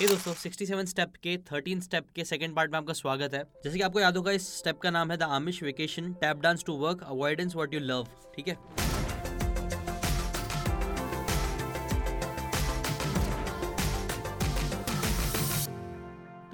ये दोस्तों 67 स्टेप के 13 स्टेप के सेकंड पार्ट में आपका स्वागत है। जैसे कि आपको याद होगा, इस स्टेप का नाम है the Amish vacation tap dance to work avoidance what you love ठीक है?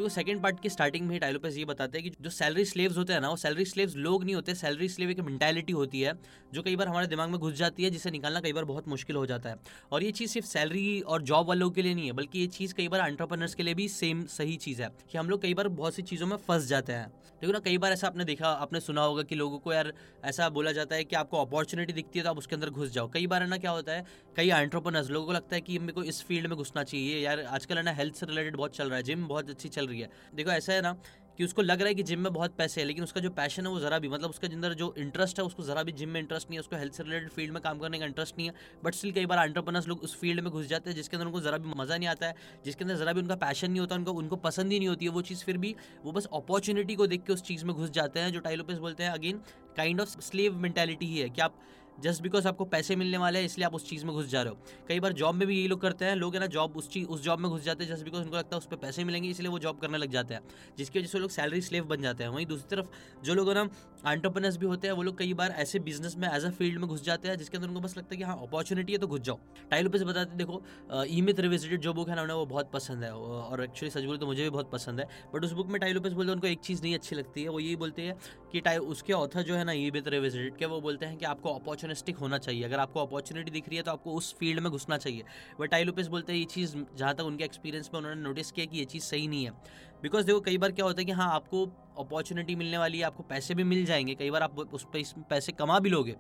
तो सेकंड पार्ट की स्टार्टिंग में ही ये बताते हैं कि जो सैलरी स्लेव्स होते हैं ना, वो सैलरी स्लेव्स लोग नहीं होते सैलरी स्लेव एक मेंटालिटी होती है, जो कई बार हमारे दिमाग में घुस जाती है, जिसे निकालना कई बार बहुत मुश्किल हो जाता है। और ये चीज़ सिर्फ़ सैलरी और जॉब वालों के लिए नहीं है, बल्कि ये चीज़ कई बार एंटरप्रेनर्स के लिए भी सेम सही चीज़ है, कि हम लोग कई बार बहुत सी चीज़ों में फंस जाते हैं। देखो ना, कई बार ऐसा आपने देखा, आपने सुना होगा कि लोगों को यार ऐसा बोला जाता है कि आपको अपॉर्चुनिटी दिखती है तो आप उसके अंदर घुस जाओ। कई बार है ना, क्या होता है, कई एंटरप्रेनर्स लोगों को लगता है कि मेरे को इस फ़ील्ड में घुसना चाहिए, यार आजकल है ना हेल्थ से रिलेटेड बहुत चल रहा है जिम बहुत अच्छी चल रही है। देखो, ऐसा है ना कि उसको लग रहा है कि जिम में बहुत पैसे है, लेकिन उसका जो पैशन है वो ज़रा भी मतलब उसके अंदर जो इंटरेस्ट है, उसको ज़रा भी जिम में इंटरेस्ट नहीं है, उसको हेल्थ से रिलेटेड फ़ील्ड में काम करने का इंटरेस्ट नहीं है बट स्टिल कई बार एंटरप्रेनर्स लोग उस फ़ील्ड में घुस जाते हैं, जिसके अंदर उनको ज़रा भी मज़ा नहीं आता है, जिसके अंदर ज़रा भी उनका पैशन नहीं होता, उनको उनको पसंद ही नहीं होती है वो चीज़, फिर भी वो बस अपॉर्चुनिटी को देख के उस चीज़ में घुस जाते हैं, जो टाइलोपेस बोलते हैं again kind of slave mentality ही है, कि आप जस्ट बिकॉज़ आपको पैसे मिलने वाले हैं, इसलिए आप उस चीज़ में घुस जा रहे हो। कई बार जॉब में भी यही लोग करते हैं, लोग है ना जॉब उस चीज़ उस जॉब में घुस जाते हैं जस्ट बिकॉज़ उनको लगता है उस पर पैसे मिलेंगे, इसलिए वो जॉब करने लग जाते हैं। जिसकी वजह से लोग सैलरी स्लेव बन जाते हैं। वहीं दूसरी तरफ़ जो लोग ना एंटरप्रेनर्स भी होते हैं, वो लोग कई बार ऐसे बिज़नेस में एज अ फ़ील्ड में घुस जाते हैं, जिसके अंदर उनको बस लगता है कि हाँ अपॉर्चुनिटी है तो घुस जाओ। टाइल पे से बताते देखो ई मिथ रिविजिटेड जो बुक है ना, उन्हें वो बहुत पसंद है। और एक्चुअली सच बोले तो मुझे भी बहुत पसंद है। बट उस बुक में टाइल पे बोलते हैं, उनको एक चीज़ नहीं अच्छी लगती है, वो यही बोलते हैं कि टाइप उसके ऑथर जो है ना, ये भी तरह विज़िट के, वो बोलते हैं कि आपको अपॉर्चुनिस्टिक होना चाहिए। अगर आपको अपॉर्चुनिटी दिख रही है तो आपको उस फ़ील्ड में घुसना चाहिए। बट टाई बोलते हैं, ये चीज़, जहाँ तक उनके एक्सपीरियंस में उन्होंने नोटिस किया कि ये चीज़ सही नहीं है। बिकॉज़ देखो, कई बार क्या होता है कि हाँ आपको अपॉर्चुनिटी मिलने वाली है, आपको पैसे भी मिल जाएँगे। कई बार आप उस पर पैसे कमा भी लोगे।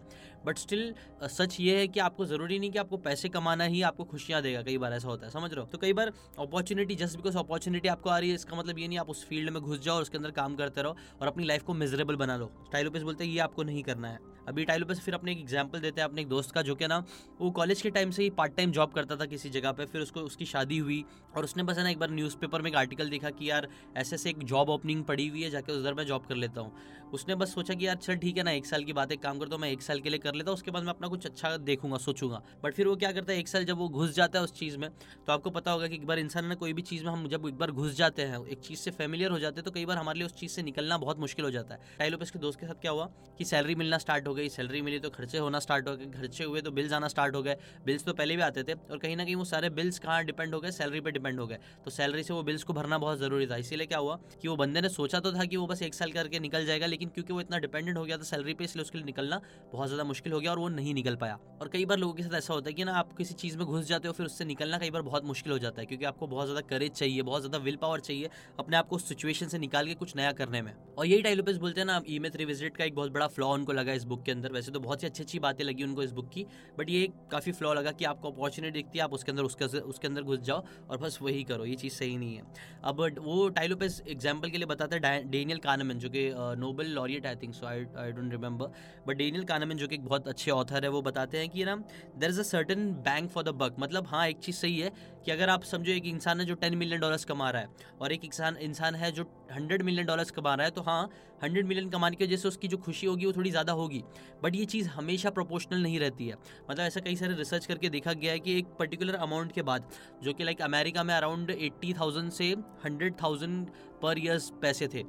बट स्टिल सच ये है कि आपको ज़रूरी नहीं कि आपको पैसे कमाना ही आपको खुशियाँ देगा, कई बार ऐसा होता है। समझ रहे हो? तो कई बार अपॉर्चुनिटी जस्ट बिकॉज़ अपॉर्चुनिटी आपको आ रही है, इसका मतलब ये नहीं आप उस फ़ील्ड में घुस जाओ और उसके अंदर काम करते रहो और अपनी लाइफ को मिजरेबल बना लो। टाइलोपेस बोलते हैं, ये आपको नहीं करना है। अभी टाइलोपेस फिर अपने एक एग्ज़ाम्पल देते हैं, अपने एक दोस्त का, जो कि ना, वो कॉलेज के टाइम से ही पार्ट टाइम जॉब करता था किसी जगह पर फिर उसको, उसकी शादी हुई और उसने बस है ना, एक बार न्यूज़पेपर में एक आर्टिकल देखा कि यार ऐसे ऐसे एक जॉब ओपनिंग पड़ी हुई है, जाके उधर मैं जॉब कर लेता हूँ। उसने बस सोचा कि यार, चल ठीक है ना, एक साल की बात एक काम करता हूँ मैं एक साल के लिए कर लेता उसके बाद मैं अपना कुछ अच्छा देखूँगा, सोचूँगा। बट फिर वो क्या करता है, एक साल जब वो घुस जाता है उस चीज़ में तो आपको पता होगा कि एक बार इंसान ने, कोई भी चीज़ में हम जब एक बार घुस जाते हैं, एक चीज़ से फेमिलियर हो जाते हैं तो कई बार हमारे लिए उस चीज़ से निकलना बहुत मुश्किल हो जाता है। टाइलोपेस के दोस्त के साथ क्या हुआ कि सैलरी मिलना स्टार्ट हो गई सैलरी मिली तो खर्चे होना स्टार्ट हो गए, खर्चे हुए तो बिल्स आना स्टार्ट हो गए बिल्स तो पहले भी आते थे, और कहीं ना कहीं वो सारे बिल्स कहाँ डिपेंड हो गए सैलरी पर डिपेंड हो गए। तो सैलरी से वो बिल्स को भरना बहुत ज़रूरी था, इसीलिए क्या हुआ कि वो बंदे ने सोचा तो था कि वो बस एक साल करके निकल जाएगा, लेकिन क्योंकि वो इतना डिपेंडेंट हो गया था सैलरी पे, इसलिए उसके लिए निकलना बहुत ज़्यादा मुश्किल हो गया और वो नहीं निकल पाया। और कई बार लोगों के साथ ऐसा होता है कि ना, आप किसी चीज़ में घुस जाते हो, फिर उससे निकलना कई बार बहुत मुश्किल हो जाता है, क्योंकि आपको बहुत ज़्यादा करेज चाहिए, बहुत ज़्यादा विल पावर चाहिए अपने आप को उस सिचुएशन से निकाल के कुछ नया करने में। और यही टाइलोपेस बोलते हैं ना, ई मेथ रिविजिट का एक बहुत बड़ा फ्लॉ उनको लगा इस बुक के अंदर। वैसे तो बहुत ही अच्छी अच्छी बातें लगी उनको इस बुक की बट ये काफ़ी फ्लॉ लगा कि आपको अपॉर्चुनिटी दिखती है, आप उसके अंदर, उसके उसके अंदर घुस जाओ और बस वही करो, ये चीज़ सही नहीं है। अब वो टाइलोपेस एग्ज़ाम्पल के लिए बताते हैं डेनियल कानमन, जो कि Nobel laureate I think so I I don't remember but Daniel Kahneman जो कि एक बहुत अच्छे ऑथर है, वो बताते हैं कि ना there is a certain bang for the buck मतलब हाँ एक चीज़ सही है कि अगर आप समझो एक इंसान है जो टेन मिलियन डॉलर्स कमा रहा है और एक इंसान इंसान है जो हंड्रेड मिलियन डॉलर्स कमा रहा है तो हाँ हंड्रेड मिलियन कमाने की वजह से उसकी जो खुशी होगी वो थोड़ी ज़्यादा होगी। बट ये चीज़ हमेशा प्रोपोर्शनल नहीं रहती है। मतलब ऐसा कई सारे रिसर्च करके देखा गया है कि एक पर्टिकुलर अमाउंट के बाद, जो कि लाइक अमेरिका में अराउंड एट्टी थाउज़ेंड से हंड्रेड थाउज़ेंड पर ईयर्स पैसे थे।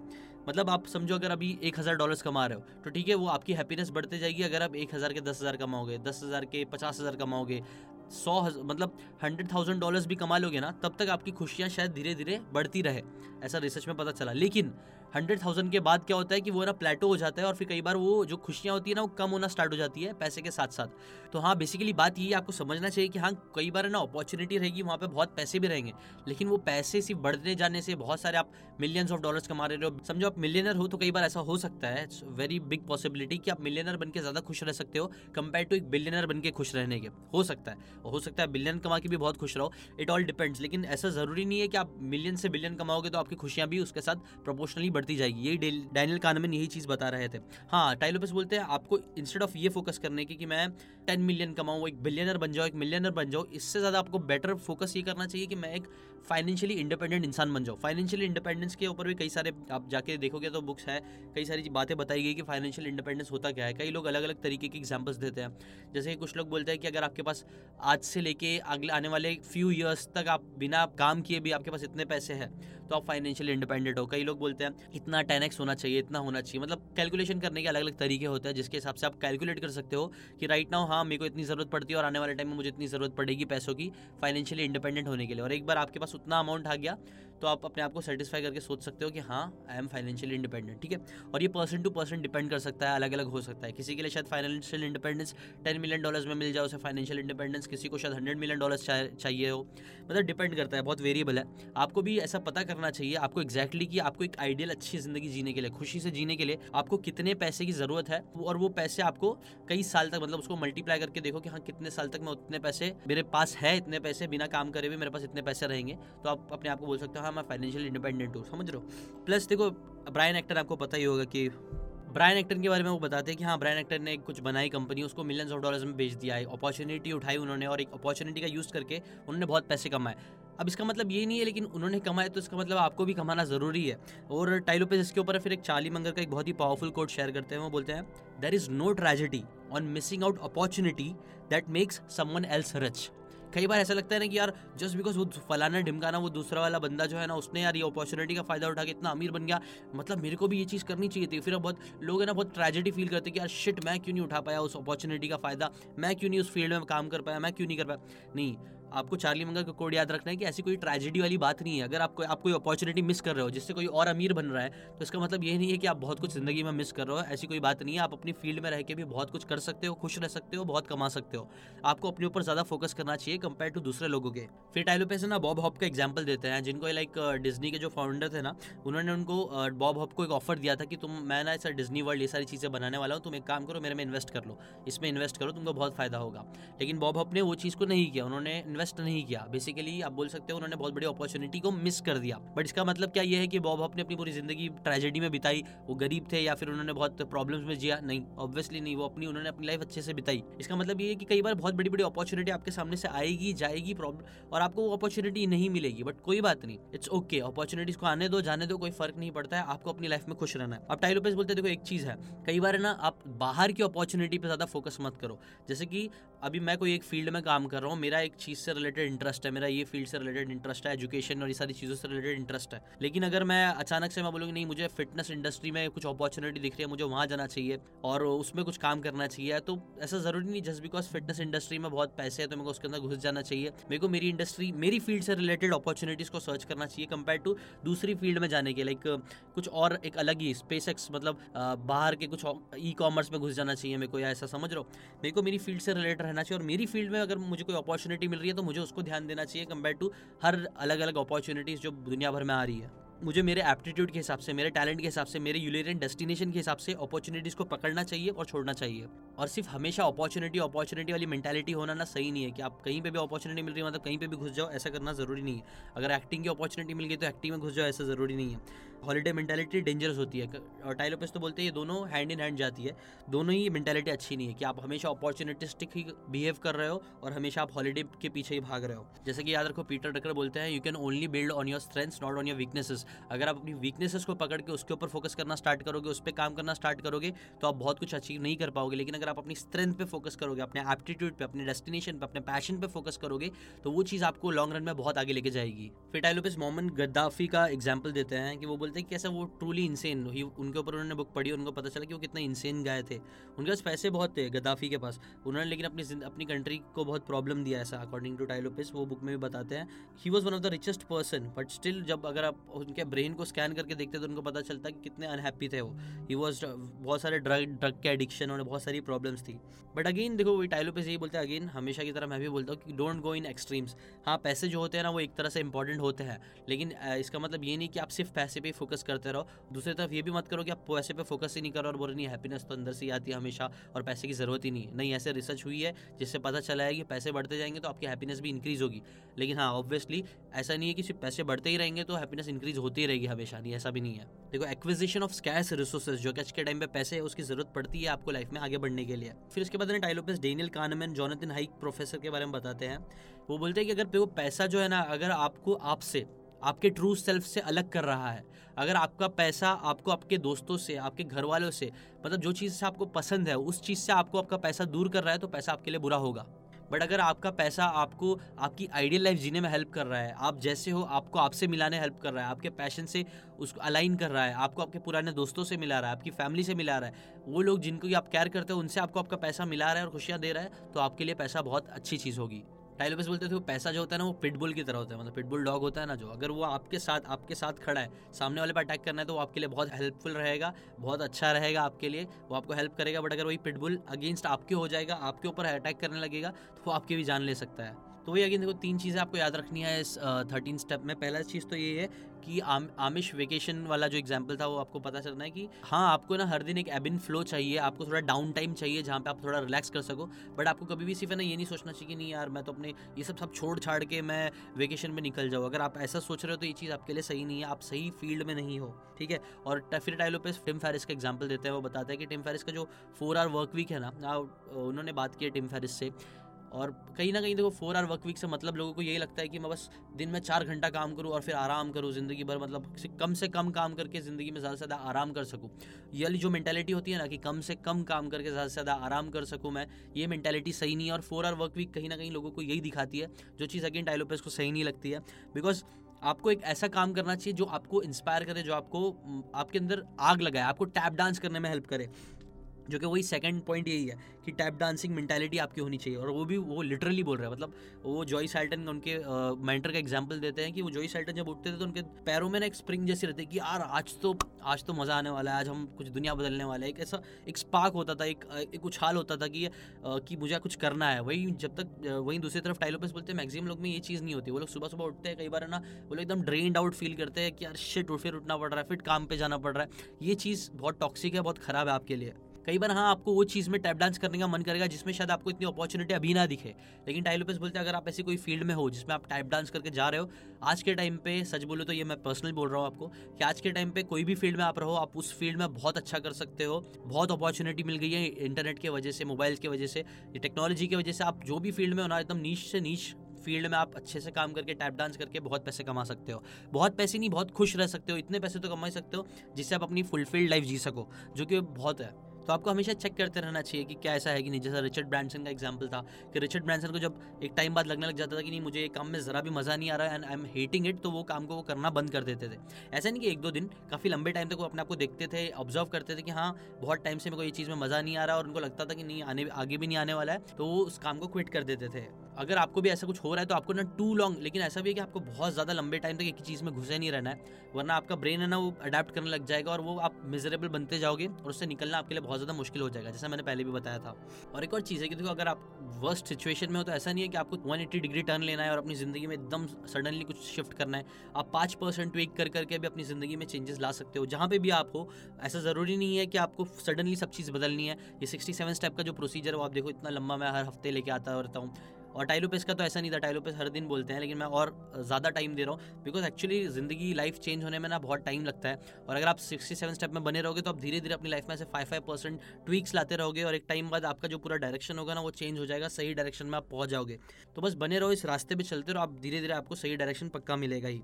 मतलब आप समझो अगर अभी एक हज़ार डॉलर्स कमा रहे हो तो ठीक है, वो आपकी हैप्पीनेस बढ़ते जाएगी अगर आप एक हज़ार के दस हज़ार कमाओगे, दस हज़ार के पचास हज़ार कमाओगे, सौ मतलब हंड्रेड थाउज़ेंड डॉलर्स भी कमा लोगे ना, तब तक आपकी खुशियाँ शायद धीरे धीरे बढ़ती रहे। ऐसा रिसर्च में पता चला। लेकिन हंड्रेड थाउज़ेंड के बाद क्या होता है कि वो ना प्लेटो हो जाता है और फिर कई बार वो जो खुशियाँ होती है ना, वो कम होना स्टार्ट हो जाती है पैसे के साथ साथ तो हाँ बेसिकली बात ये आपको समझना चाहिए कि हाँ कई बार ना अपॉर्चुनिटी रहेगी, वहाँ पर बहुत पैसे भी रहेंगे। लेकिन वो पैसे सिर्फ़ बढ़ने जाने से बहुत सारे आप मिलियंस ऑफ़ डॉलर्स कमा रहे हो। समझो आप मिलियनर हो तो कई बार ऐसा हो सकता है। वेरी बिग पॉसिबिलिटी कि आप मिलियनर बन ज़्यादा खुश रह सकते हो कंपेयर टू एक बिलियनर बन के खुश रहने के। हो सकता है। हो सकता है बिलियन कमा के भी बहुत खुश रहो। इट ऑल डिपेंड्स लेकिन ऐसा ज़रूरी नहीं है कि आप मिलियन से बिलियन कमाओगे तो आपकी खुशियाँ भी उसके साथ प्रोपोर्शनली बढ़ती जाएगी। यही डैनियल कानमन यही चीज़ बता रहे थे। हाँ टाइलोपस बोलते हैं, आपको इंस्टेड ऑफ़ ये फोकस करने की कि मैं टेन मिलियन कमाऊँ, एक बिलियनर बन जाओ, एक मिलियनर बन जाओ, इससे ज़्यादा आपको बेटर फोकस ये करना चाहिए कि मैं एक फाइनेंशियली इंडिपेंडेंट इंसान बन जाओ फाइनेंशियली इंडिपेंडेंस के ऊपर भी कई सारे आप जाके देखोगे तो बुक्स है, कई सारी बातें बताई गई कि फाइनेंशियल इंडिपेंडेंस होता क्या है। कई लोग अलग अलग तरीके के एग्जाम्पल्स देते हैं। जैसे कि कुछ लोग बोलते हैं कि अगर आपके पास आज से लेके अगले आने वाले फ्यू ईयर्स तक आप बिना काम किए भी आपके पास इतने पैसे हैं तो आप फाइनेंशियल इंडिपेंडेंट हो। कई लोग बोलते हैं, इतना टेन होना चाहिए, इतना होना चाहिए। मतलब कैलकुलेशन करने के अलग अलग तरीके होते हैं, जिसके हिसाब से आप कैलकुलेट कर सकते हो कि राइट नाउ हाँ मेरे को इतनी ज़रूरत पड़ती है और आने वाले टाइम में मुझे इतनी ज़रूरत पड़ेगी पैसों की फाइनेंशियली इंडिपेंडेंट होने के लिए। और एक बार आपके पास उतना अमाउंट आ गया तो आप अपने आप को सेटिस्फाई करके सोच सकते हो कि हाँ आई एम फाइनेंशियली इंडिपेंडेंट ठीक है? और ये पर्सन टू पर्सन डिपेंड कर सकता है अलग अलग हो सकता है। किसी के लिए शायद financial independence ten million dollars में मिल जाए, उसे फाइनेंशियल इंडिपेंडेंस किसी को शायद हंड्रेड मिलियन डॉलर्स चाहिए हो। मतलब डिपेंड करता है, बहुत वेरिएबल है। आपको भी ऐसा पता करना चाहिए, आपको एक्जैक्टली कि आपको एक आइडियल अच्छी ज़िंदगी जीने के लिए, खुशी से जीने के लिए आपको कितने पैसे की ज़रूरत है, और वो पैसे आपको कई साल तक मतलब उसको मल्टीप्लाई करके देखो कि हाँ कितने साल तक मैं उतने पैसे, मेरे पास है इतने पैसे, बिना काम करे भी मेरे पास इतने पैसे रहेंगे। तो आप अपने आप को बोल सकते हो हाँ मैं फाइनेंशियल इंडिपेंडेंट हूँ समझ रहे हो? प्लस देखो ब्रायन एक्टर आपको पता ही होगा कि ब्रायन एक्टर के बारे में वो बताते हैं कि हाँ ब्रायन एक्टर ने कुछ बनाई कंपनी उसको मिलियंस ऑफ़ डॉलर्स में बेच दिया है। अपॉर्चुनिटी उठाई उन्होंने और एक अपॉर्चुनिटी का यूज़ करके उन्होंने बहुत पैसे कमाए। अब इसका मतलब ये नहीं है, लेकिन उन्होंने कमाया तो इसका मतलब आपको भी कमाना ज़रूरी है। और टाइलो पे इसके ऊपर फिर एक चार्ली मंगर का एक बहुत ही पावरफुल कोड शेयर करते हैं। वो बोलते हैं there is no tragedy on missing out opportunity that makes someone else rich कई बार ऐसा लगता है ना कि यार जस्ट बिकॉज़ वो फलाना ढिमकाना, वो दूसरा वाला बंदा जो है ना, उसने यार ये अपॉर्चुनिटी का फ़ायदा उठा के इतना अमीर बन गया मतलब मेरे को भी ये चीज़ करनी चाहिए थी। फिर बहुत लोग है ना, बहुत ट्रेजेडी फील करते कि यार शिट मैं क्यों नहीं उठा पाया उस अपॉर्चुनिटी का फ़ायदा? मैं क्यों नहीं उस फ़ील्ड में काम कर पाया? मैं क्यों नहीं कर पाया? नहीं आपको चार्ली मंगल का कोड याद रखना है कि ऐसी कोई ट्रेजिडी वाली बात नहीं है। अगर आपको आप कोई अपॉर्चुनिटी मिस कर रहे हो, जिससे कोई और अमीर बन रहा है तो इसका मतलब ये नहीं है कि आप बहुत कुछ ज़िंदगी में मिस कर रहे हो। ऐसी कोई बात नहीं है। आप अपनी फ़ील्ड में रह के भी बहुत कुछ कर सकते हो, खुश रह सकते हो, बहुत कमा सकते हो। आपको अपने ऊपर ज़्यादा फोकस करना चाहिए कंपेयर टू दूसरे लोगों के। फिर टाइलो से ना बॉब हॉप का एग्ज़ाम्पल देते हैं, जिनको लाइक डिजनी के जो फाउंडर थे ना, उन्होंने उनको बॉब हॉप को एक ऑफ़र दिया था कि तुम, मैं ना ऐसा डिजनी वर्ल्ड ये सारी चीज़ें बनाने वाला हूँ, तुम एक काम करो, मेरे में इन्वेस्ट कर लो। इसमें इन्वेस्ट करो, तुमको बहुत फ़ायदा होगा। लेकिन बॉब हॉप ने वो चीज़ को नहीं किया। उन्होंने इन्वेस्ट नहीं किया। बेसिकली आप बोल सकते हो उन्होंने बहुत बड़ी अपॉर्चुनिटी को मिस कर दिया। बट इसका मतलब क्या ये है कि बॉब हॉप ने अपनी पूरी ज़िंदगी ट्रेजेडी में बिताई। वो गरीब थे या फिर उन्होंने बहुत प्रॉब्लम्स में जिया? नहीं ऑब्वियसली नहीं। वो अपनी, उन्होंने अपनी लाइफ अच्छे से बिताई। इसका मतलब ये है कि कई बार बहुत बड़ी बड़ी अपॉर्चुनिटी आपके सामने से आएगी, जाएगी प्रॉब्लम और आपको वो अपॉर्चुनिटी नहीं मिलेगी। बट कोई बात नहीं। इट्स ओके अपॉर्चुनिटीज़ को आने दो, जाने दो, कोई फ़र्क नहीं पड़ता है। आपको अपनी लाइफ में खुश रहना है। अब टाइलो पेस बोलते देखो एक चीज़ है। कई बार ना, आप बाहर की अपॉर्चुनिटी पे ज़्यादा फोकस मत करो। जैसे कि अभी मैं कोई एक फ़ील्ड में काम कर रहा हूँ, मेरा एक चीज़ से रिलेटेड इंटरेस्ट है, मेरा ये फ़ील्ड से रिलेटेड इंटरेस्ट है एजुकेशन और ये सारी चीज़ों से रिलेटेड इंटरेस्ट है। लेकिन अगर मैं अचानक से मैं बोलूँगी नहीं, मुझे फिटनेस इंडस्ट्री में कुछ अपॉर्चुनिटी दिख रही है, मुझे वहाँ जाना चाहिए और उसमें कुछ काम करना चाहिए तो ऐसा ज़रूरी नहीं जस्ट बिकॉज़ फिटनेस इंडस्ट्री में बहुत पैसे है तो मेरे को उसके अंदर घुस जाना चाहिए। मेरे को मेरी इंडस्ट्री मेरी फ़ील्ड से रिलेटेड अपॉर्चुनिटीज़ को सर्च करना चाहिए कंपेयर टू दूसरी फ़ील्ड में जाने के लाइक कुछ और एक अलग ही स्पेस मतलब बाहर के कुछ ई कॉमर्स में घुस जाना चाहिए मेरे को, या ऐसा समझ रहा हूँ? मेरे को मेरी फ़ील्ड से रिलेटेड रहना चाहिए और मेरी फ़ील्ड में अगर मुझे कोई अपॉर्चुनिटी मिल रही है तो मुझे उसको ध्यान देना चाहिए कंपेयर टू हर अलग अलग अपॉर्चुनिटीज़ जो दुनिया भर में आ रही है। मुझे मेरे एप्टीट्यूड के हिसाब से, मेरे टैलेंट के हिसाब से, मेरे यूलेरियन डेस्टिनेशन के हिसाब से अपॉर्चुनिटीज़ को पकड़ना चाहिए और छोड़ना चाहिए। और सिर्फ़ हमेशा अपॉर्चुनिटी अपॉर्चुनिटी वाली मेंटालिटी होना ना सही नहीं है कि आप कहीं पे भी अपॉर्चुनिटी मिल रही है मतलब कहीं पे भी घुस जाओ, ऐसा करना ज़रूरी नहीं है। अगर एक्टिंग की अपॉर्चुनिटी मिल गई तो एक्टिंग में घुस जाओ, ऐसा ज़रूरी नहीं है। हॉलीडे मेंटालिटी डेंजरस होती है। और टाइलोपस तो बोलते हैं ये दोनों हैंड इन हैंड जाती है। दोनों ही मेंटालिटी अच्छी नहीं है कि आप हमेशा अपॉर्चुनिटिस्टिक ही बिहेव कर रहे हो और हमेशा आप हॉलीडे के पीछे ही भाग रहे हो। जैसे कि याद रखो पीटर डकर बोलते हैं you can only build on your strengths not on your weaknesses अगर आप अपनी वीकनेसेस को पकड़ के उसके ऊपर फोकस करना स्टार्ट करोगे, उस पर काम करना स्टार्ट करोगे तो आप बहुत कुछ अचीव नहीं कर पाओगे। लेकिन अगर आप अपनी स्ट्रेंथ पे फोकस करोगे, अपने एप्टीट्यूड पे, अपने डेस्टिनेशन पे, अपने पैशन पे फोकस करोगे तो वो चीज़ आपको लॉन्ग रन में बहुत आगे लेके जाएगी। फिर टाइलोपिस मोहम्मद गद्दाफी का एग्ज़ाम्पल देते हैं कि वो बोलते हैं कि कैसा वो ट्रू ट्रूली इंसेन ही, उनके ऊपर उन्होंने बुक पढ़ी उनको पता चला कि वो कितने इंसेन गए थे। उनके पास पैसे बहुत थे, गद्दाफी के पास। उन्होंने लेकिन अपनी अपनी कंट्री को बहुत प्रॉब्लम दिया ऐसा अकॉर्डिंग टू टाइलोपिस वो बुक में भी बताते हैं। He was one of the richest person but still जब अगर आप उनके ब्रेन को स्कैन करके देखते तो उनको पता चलता कि कितने अनहैप्पी थे वो। ही वॉज़ बहुत सारे ड्रग ड्रग के एडिक्शन और बहुत सारी प्रॉब्लम्स थी। बट अगेन देखो टाइलोपिस यही बोलते हैं अगेन हमेशा की तरह मैं भी बोलता हूँ कि डोंट गो इन एक्सट्रीम्स हाँ पैसे जो होते हैं ना, वो एक तरह से इंपॉर्टेंट होते हैं। लेकिन इसका मतलब ये नहीं कि आप सिर्फ़ पैसे पे फोकस करते रहो। दूसरी तरफ़ ये भी मत करो कि आप पैसे पे फोकस ही नहीं करो और बोलो नहीं हैप्पीनेस तो अंदर से ही आती है हमेशा और पैसे की ज़रूरत ही नहीं है। नहीं, ऐसे रिसर्च हुई है जिससे पता चला है कि पैसे बढ़ते जाएँगे तो आपकी हैप्पीनेस भी इंक्रीज़ होगी। लेकिन हाँ ऑब्वियसली ऐसा नहीं है कि सिर्फ़ पैसे बढ़ते ही रहेंगे तो हैप्पीनेस इंक्रीज़ हो होती रहेगी हमेशा। नहीं, ऐसा भी नहीं है। देखो एक्विजिशन ऑफ़ स्कैस रिसोर्सेज जो कि आज के टाइम पे पैसे है उसकी ज़रूरत पड़ती है आपको लाइफ में आगे बढ़ने के लिए। फिर उसके बाद Tai Lopez Daniel Kahneman Jonathan Haidt professor के बारे में बताते हैं। वो बोलते हैं कि अगर देखो पैसा जो है ना, अगर आपको आपसे आपके ट्रू सेल्फ से अलग कर रहा है। अगर आपका पैसा आपको आपके दोस्तों से, आपके घर वालों से मतलब जो चीज़ से आपको पसंद है, उस चीज़ से आपको आपका पैसा दूर कर रहा है तो पैसा आपके लिए बुरा होगा। बट अगर आपका पैसा आपको आपकी आइडियल लाइफ जीने में हेल्प कर रहा है, आप जैसे हो, आपको आपसे मिलाने हेल्प कर रहा है, आपके पैशन से उसको अलाइन कर रहा है, आपको आपके पुराने दोस्तों से मिला रहा है, आपकी फैमिली से मिला रहा है, वो लोग जिनको आप केयर करते हो, उनसे आपको आपका पैसा मिला रहा है और खुशियाँ दे रहा है तो आपके लिए पैसा बहुत अच्छी चीज़ होगी। टाइलोपस बोलते थे वो पैसा जो होता है ना, वो पिटबुल की तरह होता है। मतलब पिटबुल डॉग होता है ना जो। अगर वो आपके साथ आपके साथ खड़ा है, सामने वाले पर अटैक करना है तो वो आपके लिए बहुत हेल्पफुल रहेगा, बहुत अच्छा रहेगा आपके लिए। वो आपको हेल्प करेगा बट अगर वही पिटबुल अगेंस्ट आपके हो जाएगा, आपके ऊपर अटैक करने लगेगा तो वो आपकी भी जान ले सकता है। तो वही अगेन देखो तीन चीज़ें आपको याद रखनी है इस थर्टीन स्टेप में। पहला चीज़ तो ये है कि आम, आमिश वेकेशन वाला जो एग्ज़ाम्पल था वो आपको पता चलना है कि हाँ आपको ना हर दिन एक एबिन फ्लो चाहिए आपको थोड़ा डाउन टाइम चाहिए जहाँ पे आप थोड़ा रिलैक्स कर सको। बट आपको कभी भी सिर्फ़ है ना ये नहीं सोचना चाहिए कि नहीं यार मैं तो अपने ये सब सब छोड़ छाड़ के मैं वेकेशन में निकल जाऊँ। अगर आप ऐसा सोच रहे हो तो ये चीज़ आपके लिए सही नहीं है आप सही फ़ील्ड में नहीं हो ठीक है? और फिर टाइलोपेस टिम फेरिस का एग्ज़ाम्पल देते हैं वो बताते हैं कि टिम फेरिस का जो फोर आवर वर्क वीक है ना उन्होंने बात की है टिम फेरिस से। और कहीं ना कहीं देखो फोर आवर वर्क वीक से मतलब लोगों को यही लगता है कि मैं बस दिन में चार घंटा काम करूँ और फिर आराम करूँ, ज़िंदगी भर मतलब कम से कम काम करके ज़िंदगी में ज़्यादा से ज़्यादा आराम कर सकूँ। ये जो मैंटेलिटी होती है ना कि कम से कम काम करके ज़्यादा से ज़्यादा आराम कर सकूँ मैं, ये मैंटेलिटी सही नहीं है और फोर आवर वर्क वीक कहीं ना कहीं लोगों को यही दिखाती है, जो चीज़ अगेन टाइलोपेस को सही नहीं लगती है। बिकॉज़ आपको एक ऐसा काम करना चाहिए जो आपको इंस्पायर करे, जो आपको, आपके अंदर आग लगाए, आपको टैप डांस करने में हेल्प करे। जो कि वही सेकंड पॉइंट यही है कि टैप डांसिंग मेंटालिटी आपकी होनी चाहिए। और वो भी, वो लिटरली बोल रहे हैं। मतलब वो जॉय सैल्टन उनके मेंटर का एग्जांपल देते हैं कि वो जॉय सैल्टन जब उठते थे तो उनके पैरों में ना एक स्प्रिंग जैसी रहती है कि यार, आज तो आज तो मज़ा आने वाला है, आज हम कुछ दुनिया बदलने वाले हैं। एक ऐसा, एक स्पार्क होता था, एक एक उछाल होता था कि कि मुझे कुछ करना है। वही जब तक वहीं दूसरी तरफ़ टाइलोपस बोलते हैं मैक्सिमम लोग में ये चीज़ नहीं होती। वो लोग सुबह सुबह उठते हैं, कई बार है ना, वो लोग एकदम ड्रेनड आउट फील करते हैं कि यार शिट फिर उठना पड़ रहा है, फिर काम पर जाना पड़ रहा है। ये चीज़ बहुत टॉक्सिक है, बहुत ख़राब है आपके लिए। कई बार हाँ आपको वो चीज़ में टैप डांस करने का मन करेगा जिसमें शायद आपको इतनी अपॉर्चुनिटी अभी ना दिखे। लेकिन टाइलोपेस बोलते हैं, अगर आप ऐसी कोई फ़ील्ड में हो जिसमें आप टैप डांस करके जा रहे हो, आज के टाइम पे, सच बोलो तो ये मैं पर्सनली बोल रहा हूँ आपको, कि आज के टाइम पे कोई भी फ़ील्ड में आप रहो, आप उस फ़ील्ड में बहुत अच्छा कर सकते हो। बहुत अपॉर्चुनिटी मिल गई है इंटरनेट की वजह से मोबाइल की वजह से टेक्नोलॉजी की वजह से आप जो भी फ़ील्ड में हो ना, एकदम नीच से नीच फ़ील्ड में आप अच्छे से काम करके टैप डांस करके बहुत पैसे कमा सकते हो। बहुत पैसे नहीं, बहुत खुश रह सकते हो, इतने पैसे तो कमा सकते हो, जिससे आप अपनी फुलफिल्ड लाइफ जी सको, जो कि बहुत है। तो आपको हमेशा चेक करते रहना चाहिए कि क्या ऐसा है कि नहीं। जैसा रिचर्ड ब्रांसन का एग्ज़ाम्पल था कि रिचर्ड ब्रांसन को जब एक टाइम बाद लगने लग जाता था कि नहीं, मुझे ये काम में ज़रा भी मज़ा नहीं आ रहा है and I am hating it तो वो काम को वो करना बंद कर देते थे। ऐसा नहीं कि एक दो दिन, काफ़ी लंबे टाइम तक वो अपने आपको देखते थे ऑब्ज़र्व करते थे कि हाँ बहुत टाइम से मेरे को ये चीज़ में मज़ा नहीं आ रहा और उनको लगता था कि नहीं, आने, आगे भी नहीं आने वाला है तो वो उस काम को क्विट कर देते थे। अगर आपको भी ऐसा कुछ हो रहा है तो आपको ना टू लॉन्ग लेकिन ऐसा भी है कि आपको बहुत ज़्यादा लंबे टाइम तक एक ही चीज़ में घुसे नहीं रहना है, वरना आपका ब्रेन है ना वो अडेप्ट करने लग जाएगा और वो आप मिजरेबल बनते जाओगे और उससे निकलना आपके लिए बहुत ज़्यादा मुश्किल हो जाएगा, जैसा मैंने पहले भी बताया था। और एक और चीज़ है कि देखो, अगर आप वर्स्ट सिचुएशन में हो तो ऐसा नहीं है कि आपको 180 डिग्री टर्न लेना है और अपनी ज़िंदगी में एकदम सडनली कुछ शिफ्ट करना है। आप पाँच परसेंट ट्वीक कर करके भी अपनी ज़िंदगी में चेंजेस ला सकते हो, जहाँ पर भी आप हो, ऐसा ज़रूरी नहीं है कि आपको सडनली सब चीज़ बदलनी है। ये सिक्सटी सेवन स्टेप का जो प्रोसीजर है, वो आप देखो इतना लंबा मैं हर हफ़्ते लेके आता रहता हूँ। और टाइलोपेस का तो ऐसा नहीं था टाइलोपेस हर दिन बोलते हैं, लेकिन मैं और ज़्यादा टाइम दे रहा हूँ बिकॉज़ एक्चुअली ज़िंदगी लाइफ चेंज होने में ना बहुत टाइम लगता है। और अगर आप सिक्सटी सेवन स्टेप में बने रहोगे तो आप धीरे धीरे अपनी लाइफ में से फाइव फाइव परसेंट ट्वीक्स लाते रहोगे, और एक टाइम बाद आपका जो पूरा डायरेक्शन होगा ना, वो चेंज हो जाएगा, सही डायरेक्शन में आप पहुँच जाओगे। तो बस बने रहो, इस रास्ते पर चलते रहो, आप धीरे धीरे आपको सही डायरेक्शन पक्का मिलेगा ही।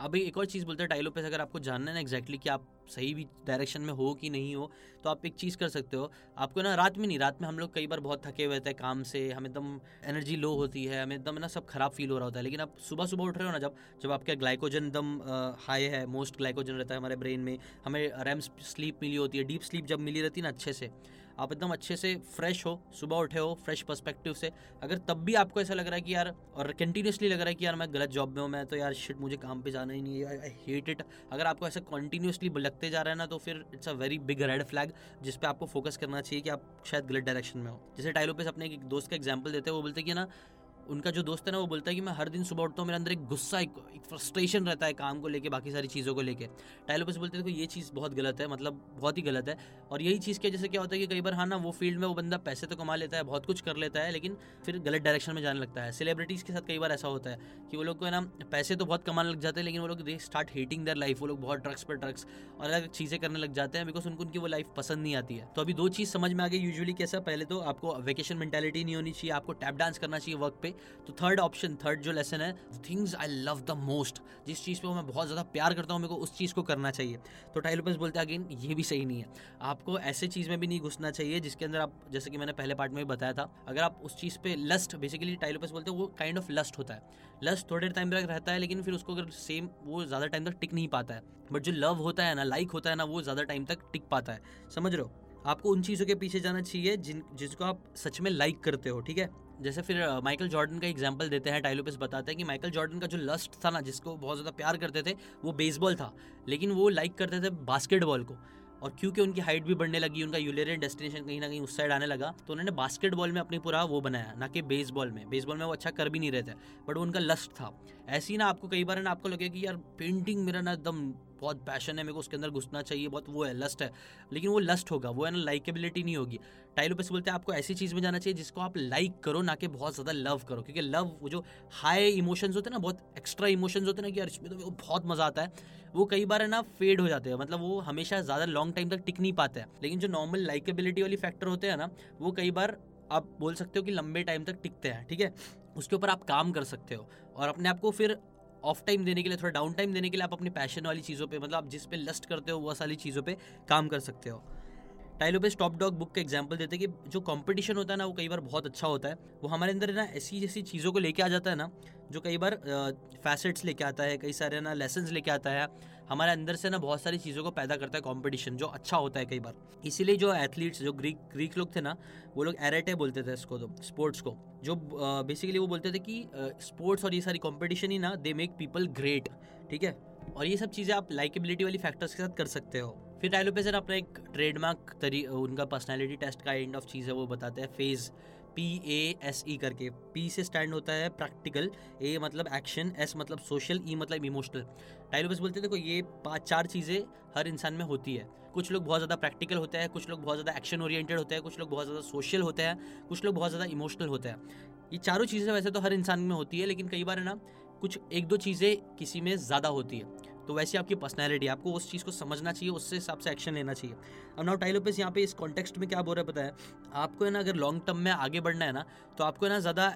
अभी एक और चीज़ बोलते हैं टाइलोपेस अगर आपको जानना है ना एक्जैक्टली कि आप सही भी डायरेक्शन में हो कि नहीं हो तो आप एक चीज़ कर सकते हो। आपको ना रात में नहीं, रात में हम लोग कई बार बहुत थके हुए थे काम से, हमें एकदम एनर्जी लो होती है, हमें एकदम ना सब खराब फील हो रहा होता है, लेकिन आप सुबह सुबह उठ रहे हो ना जब जब आपका ग्लाइकोजन एकदम हाई है मोस्ट ग्लाइकोजन रहता है हमारे ब्रेन में, हमें रैम स्लीप मिली होती है डीप स्लीप जब मिली रहती है ना अच्छे से आप एकदम अच्छे से फ्रेश हो, सुबह उठे हो फ्रेश पर्सपेक्टिव से। अगर तब भी आपको ऐसा लग रहा है कि यार, और कंटिन्यूसली लग रहा है कि यार मैं गलत जॉब में हूँ, मैं तो यार शिट मुझे काम पे जाना ही नहीं है आई हेट इट अगर आपको ऐसा कंटिन्यूसली लगते जा रहा है ना तो फिर it's a very big red flag जिस पर आपको फोकस करना चाहिए कि आप शायद गलत डायरेक्शन में हो। जैसे टाइलोपेस अपने एक दोस्त का एग्ज़ाम्पल देते हैं, वो बोलते कि ना उनका जो दोस्त है ना वो बोलता है कि मैं हर दिन सुबह उठता हूँ मेरे अंदर एक गुस्सा एक, एक फ्रस्ट्रेशन रहता है काम को लेके बाकी सारी चीज़ों को लेके। टाइलोपस बोलते देखो ये चीज़ बहुत गलत है मतलब बहुत ही गलत है। और यही चीज़ की वजह से क्या होता है कि कई बार हाँ ना वो फ़ील्ड में वो बंदा पैसे तो कमा लेता है बहुत कुछ कर लेता है लेकिन फिर गलत डायरेक्शन में जाने लगता है। सेलिब्रिटीज़ के साथ कई बार ऐसा होता है कि वो लोग को है ना पैसे तो बहुत कमाने लग जाते हैं लेकिन वो लोग they start hating their life वो लोग बहुत ड्रग्स पर ड्रग्स और अलग चीज़ें करने लग जाते हैं बिकॉज़ उनको उनकी वो लाइफ पसंद नहीं आती है। तो अभी दो चीज़ समझ में आ गई यूजुअली कैसा पहले तो आपको वेकेशन मेंटेलिटी नहीं होनी चाहिए आपको टैप डांस करना चाहिए वर्क पे तो थर्ड ऑप्शन थर्ड जो लेसन है things I love the most जिस चीज़ पे मैं बहुत ज़्यादा प्यार करता हूँ, मेरे को उस चीज़ को करना चाहिए। तो टाइलोपस बोलते हैं, अगेन, ये भी सही नहीं है। आपको ऐसे चीज़ में भी नहीं घुसना चाहिए, जिसके अंदर आप, जैसे कि मैंने पहले पार्ट में भी बताया था, अगर आप उस चीज़ पर लस्ट बेसिकली टाइलोपस बोलते हैं, वो काइंड ऑफ़ लस्ट होता है। लस्ट थोड़े टाइम तक रहता है, लेकिन फिर उसको अगर सेम वो ज़्यादा टाइम तक टिक नहीं पाता है। बट जो लव होता है ना लाइक होता है ना, वो ज़्यादा टाइम तक टिक पाता है। समझ रहे हो? आपको उन चीज़ों के पीछे जाना चाहिए, जिन, जिसको आप सच में लाइक करते हो, ठीक है? जैसे फिर माइकल जॉर्डन का एग्ज़ाम्पल देते हैं टाइलोपिस बताते हैं कि माइकल जॉर्डन का जो लस्ट था ना, जिसको बहुत ज़्यादा प्यार करते थे, वो बेसबॉल था। लेकिन वो लाइक करते थे बास्केटबॉल को। और क्योंकि उनकी हाइट भी बढ़ने लगी, उनका यूलेरियन डेस्टिनेशन कहीं ना कहीं उस साइड आने लगा तो उन्होंने बास्केटबॉल में अपनी पूरा वो बनाया, ना कि बेसबॉल में। बेसबॉल में वो अच्छा कर भी नहीं रहे थे बट उनका लस्ट था। ऐसे ही ना आपको कई बार ना आपको लगे कि यार पेंटिंग मेरा ना एकदम बहुत पैशन है, मेरे को उसके अंदर घुसना चाहिए, बहुत वो है लस्ट है। लेकिन वो लस्ट होगा, वो है ना लाइकेबिलिटी नहीं होगी। टाइलोपस बोलते हैं, आपको ऐसी चीज़ में जाना चाहिए जिसको आप लाइक करो, ना कि बहुत ज़्यादा लव करो। क्योंकि लव वो जो हाई इमोशंस होते हैं ना, बहुत एक्स्ट्रा इमोशंस होते हैं ना कि इसमें तो बहुत मज़ा आता है। वो कई बार है ना फेड हो जाते हैं मतलब वो हमेशा ज़्यादा लॉन्ग टाइम तक टिक नहीं पाते हैं। लेकिन जो नॉर्मल लाइकेबिलिटी वाली फैक्टर होते हैं ना, वो कई बार आप बोल सकते हो कि लंबे टाइम तक टिकते हैं, ठीक है? उसके ऊपर आप काम कर सकते हो और अपने आप को फिर ऑफ़ टाइम देने के लिए, थोड़ा डाउन टाइम देने के लिए आप अपनी पैशन वाली चीज़ों पर मतलब आप जिस पे लस्ट करते हो, वह सारी चीज़ों पर काम कर सकते हो। Tai Lopez stop dog book का एग्ज़ाम्पल देते हैं कि जो कंपटीशन होता है ना, वो कई बार बहुत अच्छा होता है। वो हमारे अंदर ना ऐसी जैसी चीज़ों को लेके आ जाता है ना, जो कई बार फैसेट्स लेके आता है, कई सारे ना लेसन लेके आता है। हमारे अंदर से ना बहुत सारी चीज़ों को पैदा करता है कॉम्पिटिशन जो अच्छा होता है कई बार। इसीलिए जो एथलीट्स जो ग्रीक ग्रीक लोग थे ना, वो लोग एरेटे बोलते थे इसको तो स्पोर्ट्स को। जो बेसिकली वो बोलते थे कि स्पोर्ट्स और ये सारी कॉम्पिटिशन ही ना दे मेक पीपल ग्रेट ठीक है? और ये सब चीज़ें आप लाइकेबिलिटी वाली फैक्टर्स के साथ कर सकते हो। फिर टाइलोपेसर अपना एक ट्रेडमार्क तरी, उनका पर्सनैलिटी टेस्ट का एंड ऑफ़ चीज़ है, वो बताते हैं phase P A S E करके पी से स्टैंड होता है प्रैक्टिकल ए मतलब एक्शन एस मतलब सोशल ई e मतलब इमोशनल टाइलोपस बोलते हैं, देखो, ये पाँच चार चीज़ें हर इंसान में होती है। कुछ लोग बहुत ज़्यादा प्रैक्टिकल होते हैं, कुछ लोग बहुत ज़्यादा एक्शन ओरिएंटेड होते हैं, कुछ लोग बहुत ज़्यादा सोशल होते हैं, कुछ लोग बहुत ज़्यादा इमोशनल होते हैं। ये चारों चीज़ें वैसे तो हर इंसान में होती है, लेकिन कई बार है ना, कुछ एक दो चीज़ें किसी में ज़्यादा होती है। तो वैसे आपकी पर्सनैलिटी आपको उस चीज़ को समझना चाहिए, उससे हिसाब से एक्शन लेना चाहिए। अब नाउ टाइलोपिस यहाँ पे इस कॉन्टेक्स्ट में क्या बोल रहे है पता है आपको है ना अगर लॉन्ग टर्म में आगे बढ़ना है ना तो आपको है ना ज़्यादा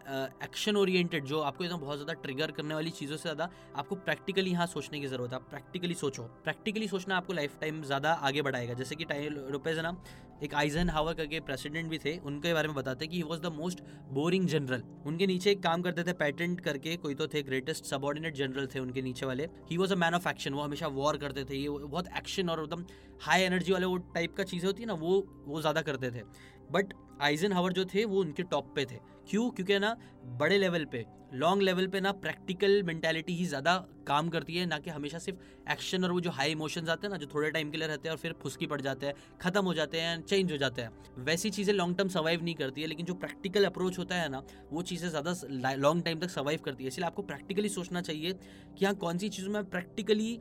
एक्शन ओरिएंटेड जो आपको एकदम बहुत ज़्यादा ट्रिगर करने वाली चीज़ों से ज़्यादा आपको प्रैक्टिकली यहाँ सोचने की ज़रूरत है। आप प्रैक्टिकली सोचो। प्रैक्टिकली सोचना आपको लाइफ टाइम ज़्यादा आगे बढ़ाएगा। जैसे कि टाइलोपेज है ना एक आइजन हावर करके प्रेसिडेंट भी थे, उनके बारे में बताते कि he was the most boring general उनके नीचे एक काम करते थे पैटेंट करके, कोई तो थे ग्रेटेस्ट सबॉर्डिनेट जनरल थे उनके नीचे वाले. He was a man of action वो हमेशा वॉर करते थे, ये बहुत एक्शन और एकदम हाई एनर्जी वाले वो टाइप का चीज़ें होती है ना, वो वो ज़्यादा करते थे. बट आइजन हावर जो थे, वो उनके टॉप पे थे. क्यों? क्योंकि ना, बड़े लेवल पे लॉन्ग लेवल पे ना प्रैक्टिकल मेंटेलिटी ही ज़्यादा काम करती है, ना कि हमेशा सिर्फ़ एक्शन और वो जो हाई इमोशंस आते हैं ना, जो थोड़े टाइम के लिए रहते हैं और फिर फुसकी पड़ जाते हैं, खत्म हो जाते हैं चेंज हो जाते हैं। वैसी चीज़ें लॉन्ग टर्म सर्वाइव नहीं करती है, लेकिन जो प्रैक्टिकल अप्रोच होता है ना, वो चीज़ें ज़्यादा लॉन्ग टाइम तक सर्वाइव करती है। इसलिए आपको प्रैक्टिकली सोचना चाहिए कि हाँ कौन सी चीज़ों में प्रैक्टिकली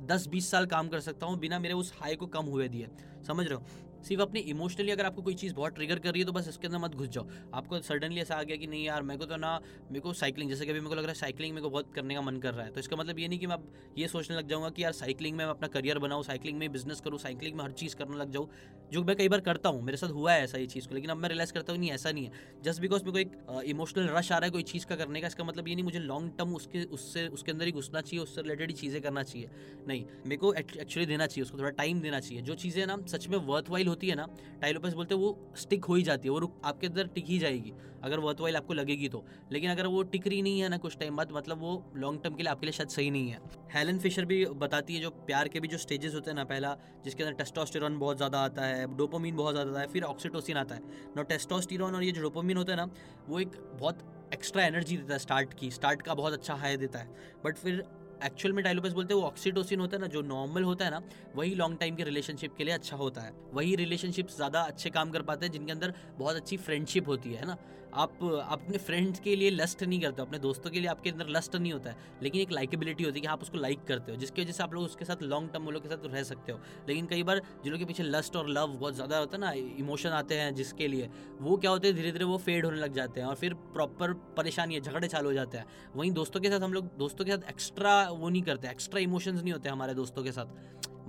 दस बीस साल काम कर सकता हूँ, बिना मेरे उस हाई को कम हुए दिए। समझ रहे हो? सिर्फ़ अपने इमोशनली अगर आपको कोई चीज़ बहुत ट्रिगर कर रही है तो बस इसके अंदर मत घुस जाओ। आपको सडनली ऐसा आ गया कि नहीं यार, मेरे को तो ना, मेरे को साइकिलिंग जैसे कि अभी मेरे को लग रहा है साइकिलिंग मेरे को बहुत करने का मन कर रहा है। तो इसका मतलब ये नहीं कि मैं अब ये सोचने लग जाऊँगा कि यार साइकिलिंग में मैं अपना करियर बनाऊँ साइकिलिंग में बिज़नेस करूँ साइकिलिंग में हर चीज़ करने लग जाऊँ, जो मैं कई बार करता हूँ। मेरे साथ हुआ है ऐसा ये चीज़ को, लेकिन अब मैं रियलाइज़ करता हूँ नहीं, ऐसा नहीं है। जस्ट बिकॉज़ मेरे को एक इमोशनल रश आ रहा है कोई चीज़ का करने का, इसका मतलब ये नहीं मुझे लॉन्ग टर्म उसके, उससे, उसके अंदर ही घुसना चाहिए, उससे रिलेटेड ही चीज़ें करना चाहिए। नहीं, मेरे को एक्चुअली देना चाहिए, उसको थोड़ा टाइम देना चाहिए। जो चीज़ें ना, सच में वर्थ वाइल होती है ना, टाइलोपस बोलते हैं, वो स्टिक हो ही जाती है, वो आपके अंदर टिक ही जाएगी, अगर वर्थ आपको लगेगी तो। लेकिन अगर वो टिक रही नहीं है ना कुछ टाइम बाद मतलब वो लॉन्ग टर्म के लिए आपके लिए शायद सही नहीं है। हेलन फिशर भी बताती है जो प्यार के भी जो स्टेजेस होते हैं ना पहला, जिसके अंदर टेस्टोस्टेरॉन बहुत ज़्यादा आता है डोपोमिन बहुत ज़्यादा आता है, फिर ऑक्सीटोसिन आता है। ना टेस्टोस्टेरॉन और ये जो डोपोमिन होता है ना, वो एक बहुत एक्स्ट्रा एनर्जी देता है स्टार्ट की स्टार्ट का बहुत अच्छा हाई देता है। बट फिर एक्चुअल में डायलोपस बोलते हैं, वो ऑक्सीटोसिन होता है ना, जो नॉर्मल होता है ना, वही लॉन्ग टाइम के रिलेशनशिप के लिए अच्छा होता है। वही रिलेशनशिप ज़्यादा अच्छे काम कर पाते हैं, जिनके अंदर बहुत अच्छी फ्रेंडशिप होती है ना? आप, अपने फ्रेंड्स के लिए लस्ट नहीं करते हो, अपने दोस्तों के लिए आपके अंदर लस्ट नहीं होता है, लेकिन एक लाइकेबिलिटी होती है कि आप उसको लाइक करते हो, जिसकी वजह से आप लोग उसके साथ लॉन्ग टर्म लोग के साथ रह सकते हो। लेकिन कई बार जिन लोग के पीछे लस्ट और लव बहुत ज़्यादा होता है ना इमोशन आते हैं जिसके लिए, वो क्या होते हैं धीरे धीरे वो फेड होने लग जाते हैं और फिर प्रॉपर परेशानी है झगड़े चालू हो जाते हैं। वहीं दोस्तों के साथ हम लोग, दोस्तों के साथ एक्स्ट्रा वो नहीं करते एक्स्ट्रा इमोशंस नहीं होते हमारे दोस्तों के साथ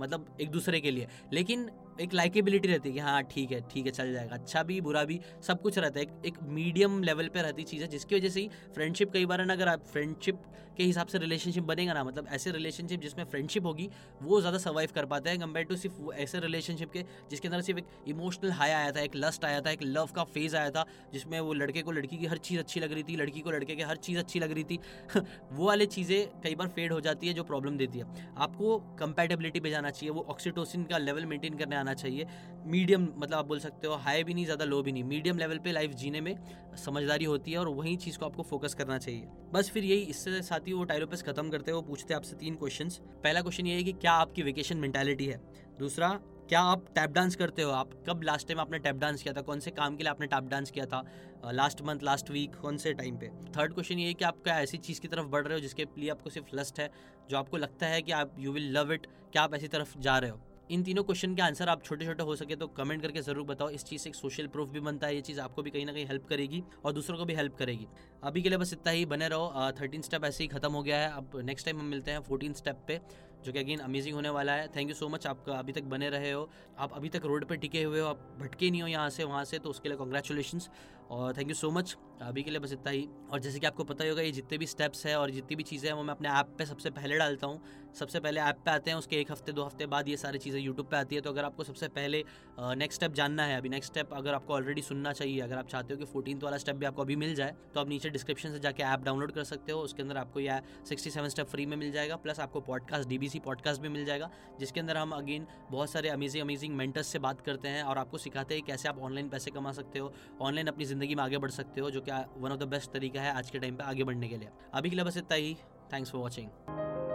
मतलब एक दूसरे के लिए। लेकिन एक लाइकेबिलिटी रहती है कि हाँ ठीक है ठीक है चल जाएगा। अच्छा भी बुरा भी सब कुछ रहता है। एक, मीडियम लेवल पे रहती चीज़ है जिसकी वजह से ही फ्रेंडशिप कई बार ना अगर आप फ्रेंडशिप के हिसाब से रिलेशनशिप बनेगा ना मतलब ऐसे रिलेशनशिप जिसमें फ्रेंडशिप होगी, वो ज़्यादा सर्वाइव कर पाता है कंपेयर टू सिर्फ़ ऐसे रिलेशनशिप के, जिसके अंदर सिर्फ़ एक इमोशनल हाई आया था, एक लस्ट आया था, एक लव का फ़ेज़ आया था, जिसमें वो लड़के को लड़की की हर चीज़ अच्छी लग रही थी, लड़की को लड़के की हर चीज़ अच्छी लग रही थी, वो वाली चीज़ें कई बार फेड हो जाती है जो प्रॉब्लम देती है। आपको कंपेटेबिलिटी पे जाना चाहिए, वो ऑक्सीटोसिन का लेवल मेंटेन करने आना चाहिए। मीडियम मतलब आप बोल सकते हो हाई भी नहीं, ज़्यादा लो भी नहीं। मीडियम लेवल पे लाइफ जीने में समझदारी होती है और वही चीज़ को आपको फोकस करना चाहिए। बस फिर यही, इससे साथ ही, वो टाइलोपिस खत्म करते हैं, वो पूछते हैं आपसे तीन क्वेश्चन पहला क्वेश्चन ये है कि क्या आपकी वेकेशन मेंटेलिटी है? दूसरा, क्या आप टैप डांस करते हो? आप कब लास्ट टाइम आपने टैप डांस किया था? कौन से काम के लिए आपने टैप डांस किया था? लास्ट मंथ लास्ट वीक कौन से टाइम पे? थर्ड क्वेश्चन ये है कि आप क्या ऐसी चीज़ की तरफ़ बढ़ रहे हो जिसके लिए आपको सिर्फ़ लस्ट है, जो आपको लगता है कि आप यू विल लव इट क्या आप ऐसी तरफ़ जा रहे हो? इन तीनों क्वेश्चन के आंसर आप छोटे छोटे हो सके तो कमेंट करके ज़रूर बताओ। इस चीज़ से एक सोशल प्रूफ भी बनता है, ये चीज़ आपको भी कहीं ना कहीं हेल्प करेगी और दूसरों को भी हेल्प करेगी। अभी के लिए बस इतना ही, बने रहो। थर्टीन स्टेप ऐसे ही खत्म हो गया है। अब नेक्स्ट टाइम हम मिलते हैं फोर्टीन स्टेप पे, जो कि अगेन अमेजिंग होने वाला है। थैंक यू सो मच आपका अभी तक बने रहे हो। आप अभी तक रोड पर टिके हुए हो, आप भटके नहीं हो यहाँ से, वहाँ से तो उसके लिए कॉन्ग्रेचुलेशन और थैंक यू सो मच अभी के लिए बस इतना ही। और जैसे कि आपको पता ही होगा, ये जितने भी स्टेप्स है और जितनी भी चीज़ें हैं, वो मैं अपने ऐप पे सबसे पहले डालता हूँ। सबसे पहले ऐप पे आते हैं, उसके एक हफ़्ते, दो हफ़्ते बाद ये सारी चीज़ें यूट्यूब पे आती है। तो अगर आपको सबसे पहले नेक्स्ट स्टेप जानना है, अभी नेक्स्ट स्टेप अगर आपको ऑलरेडी सुनना चाहिए, अगर आप चाहते हो कि फोर्टीन वाला स्टेप भी आपको अभी मिल जाए तो आप नीचे डिस्क्रिप्शन से जाकर ऐप डाउनलोड कर सकते हो। उसके अंदर आपको यह सिक्सटी स्टेप फ्री में मिल जाएगा प्लस आपको पॉडकास्ट DBC पॉडकास्ट भी मिल जाएगा, जिसके अंदर हम अगेन बहुत सारे अमेजिंग अमेजिंग मेंटर्स से बात करते हैं और आपको सिखाते हैं कैसे आप ऑनलाइन पैसे कमा सकते हो। ऑनलाइन अपनी ज़िंदगी में आगे बढ़ सकते हो, जो कि वन ऑफ़ द बेस्ट तरीका है आज के टाइम पे आगे बढ़ने के लिए। अभी के लिए बस इतना ही। Thanks for watching